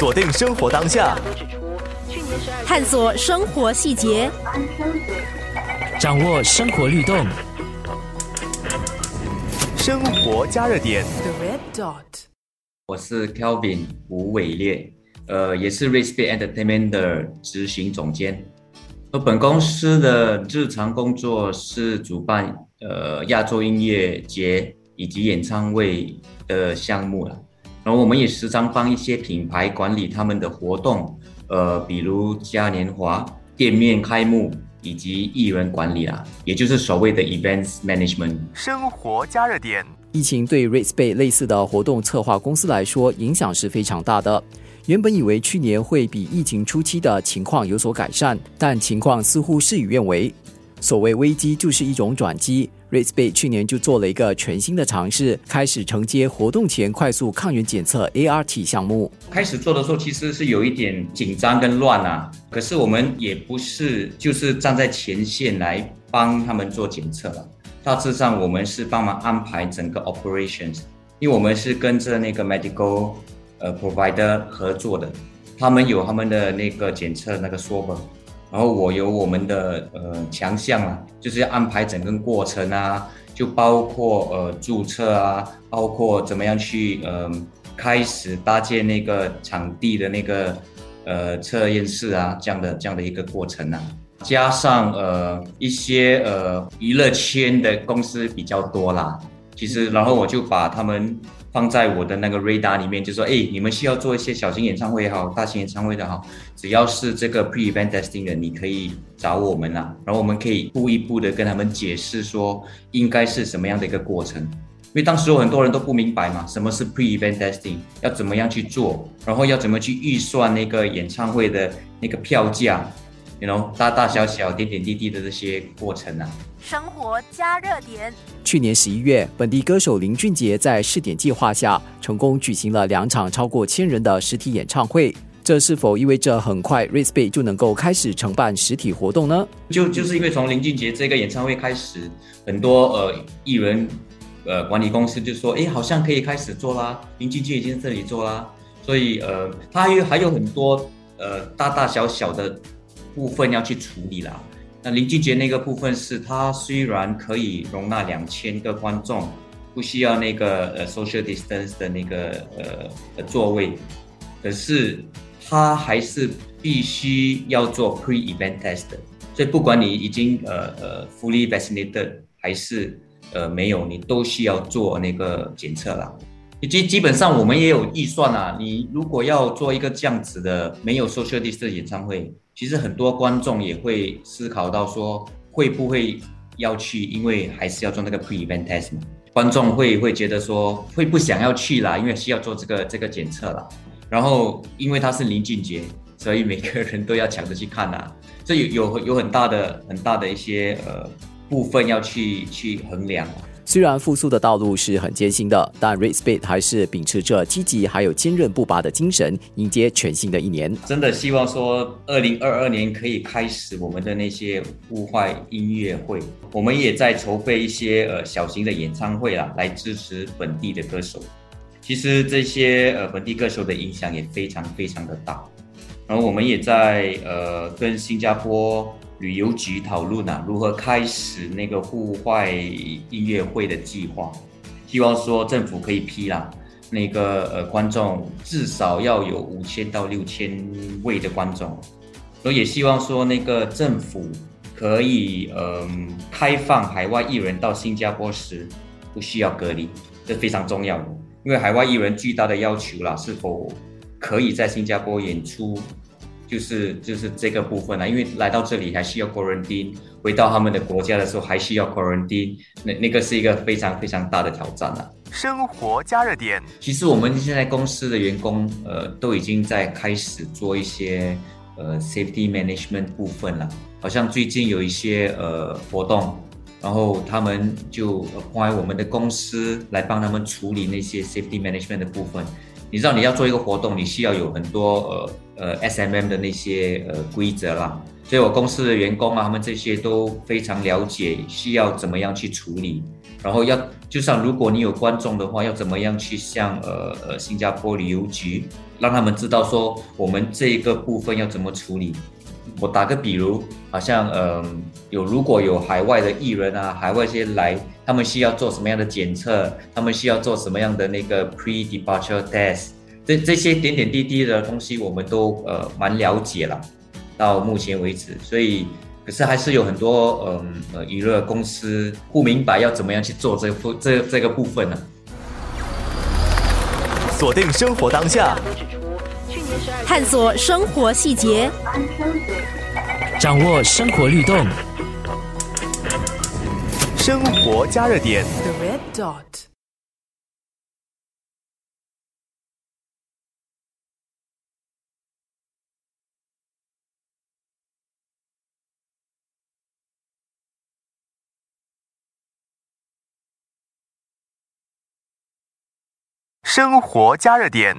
锁定生活当下，探索生活细节，掌握生活律动，生活加热点。The Red Dot，我是 Kelvin 吴伟烈，呃，也是 Respect Entertainment 的执行总监。而本公司的日常工作是主办呃亚洲音乐节以及演唱会的项目了。然后我们也时常帮一些品牌管理他们的活动，呃，比如嘉年华、店面开幕以及艺人管理啊，也就是所谓的 events management。生活加热点。疫情对 r a c e b a y 类似的活动策划公司来说影响是非常大的。原本以为去年会比疫情初期的情况有所改善，但情况似乎事与愿违。所谓危机就是一种转机。R a c e b a y 去年就做了一个全新的尝试，开始承接活动前快速抗原检测 ART 项目。开始做的时候其实是有一点紧张跟乱啊，可是我们也不是就是站在前线来帮他们做检测了。大致上我们是帮忙安排整个 operations，因为我们是跟着那个 medical 呃 provider 合作的，他们有他们的那个检测那个 swab。然后我有我们的呃强项啊，就是要安排整个过程啊，就包括呃注册啊，包括怎么样去呃开始搭建那个场地的那个呃测验室啊，这样的这样的一个过程啊，加上呃一些呃娱乐圈的公司比较多啦，其实然后我就把他们。放在我的那个 radar 里面，就说，哎，你们需要做一些小型演唱会也好，大型演唱会的好，只要是这个 pre-event testing 的，你可以找我们啊，然后我们可以一步一步的跟他们解释说，应该是什么样的一个过程，因为当时有很多人都不明白嘛，什么是 pre-event testing，要怎么样去做，然后要怎么去预算那个演唱会的那个票价。You know 大大小小点点滴滴的这些过程啊。生活加热点。去年十一月，本地歌手林俊杰在试点计划下，成功举行了两场超过千人的实体演唱会。这是否意味着很快 r c e b a y 就能够开始承办实体活动呢？就就是因为从林俊杰这个演唱会开始，很多呃艺人呃管理公司就说，哎，好像可以开始做啦。林俊杰已经在这里做啦，所以呃，他还有还有很多呃大大小小的。部分要去处理啦。那林俊杰那个部分是，他虽然可以容纳两千个观众，不需要那个呃 social distance 的那个呃座位，可是他还是必须要做 pre-event test。所以不管你已经呃呃 fully vaccinated 还是呃没有，你都需要做那个检测了。基基本上我们也有预算啊，你如果要做一个这样子的没有 social distance 演唱会。其实很多观众也会思考到说，会不会要去？因为还是要做那个 pre-vent test 嘛。观众会会觉得说，会不想要去啦，因为需要做这个这个检测啦。然后因为他是林俊杰，所以每个人都要抢着去看呐。这有有有很大的很大的一些呃部分要去去衡量。虽然复苏的道路是很艰辛的，但 r a c e b a t 还是秉持着积极还有坚韧不拔的精神，迎接全新的一年。真的希望说，二零二二年可以开始我们的那些户外音乐会。我们也在筹备一些呃小型的演唱会啦，来支持本地的歌手。其实这些呃本地歌手的影响也非常非常的大。然后我们也在呃跟新加坡。旅游局讨论啊，如何开始那个户外音乐会的计划？希望说政府可以批啦，那个呃观众至少要有五千到六千位的观众，所以也希望说那个政府可以嗯开放海外艺人到新加坡时不需要隔离，这非常重要，因为海外艺人巨大的要求啦，是否可以在新加坡演出？就是就是这个部分了，因为来到这里还需要 quarantine，回到他们的国家的时候还需要 quarantine，那那个是一个非常非常大的挑战了。生活加热点，其实我们现在公司的员工呃都已经在开始做一些呃 safety management 部分了，好像最近有一些呃活动，然后他们就 apply 我们的公司来帮他们处理那些 safety management 的部分。你知道你要做一个活动，你需要有很多呃呃 S M M 的那些呃规则啦，所以我公司的员工啊，他们这些都非常了解需要怎么样去处理，然后要就像如果你有观众的话，要怎么样去向呃呃新加坡旅游局让他们知道说我们这一个部分要怎么处理。我打个比如，好像嗯有如果有海外的艺人啊，海外这些来，他们需要做什么样的检测，他们需要做什么样的那个 pre departure test，这这些点点滴滴的东西，我们都呃蛮了解了。到目前为止，所以可是还是有很多嗯呃娱乐公司不明白要怎么样去做这部这这个部分呢？锁定生活当下，探索生活细节，掌握生活律动，生活加热点。生活加热点。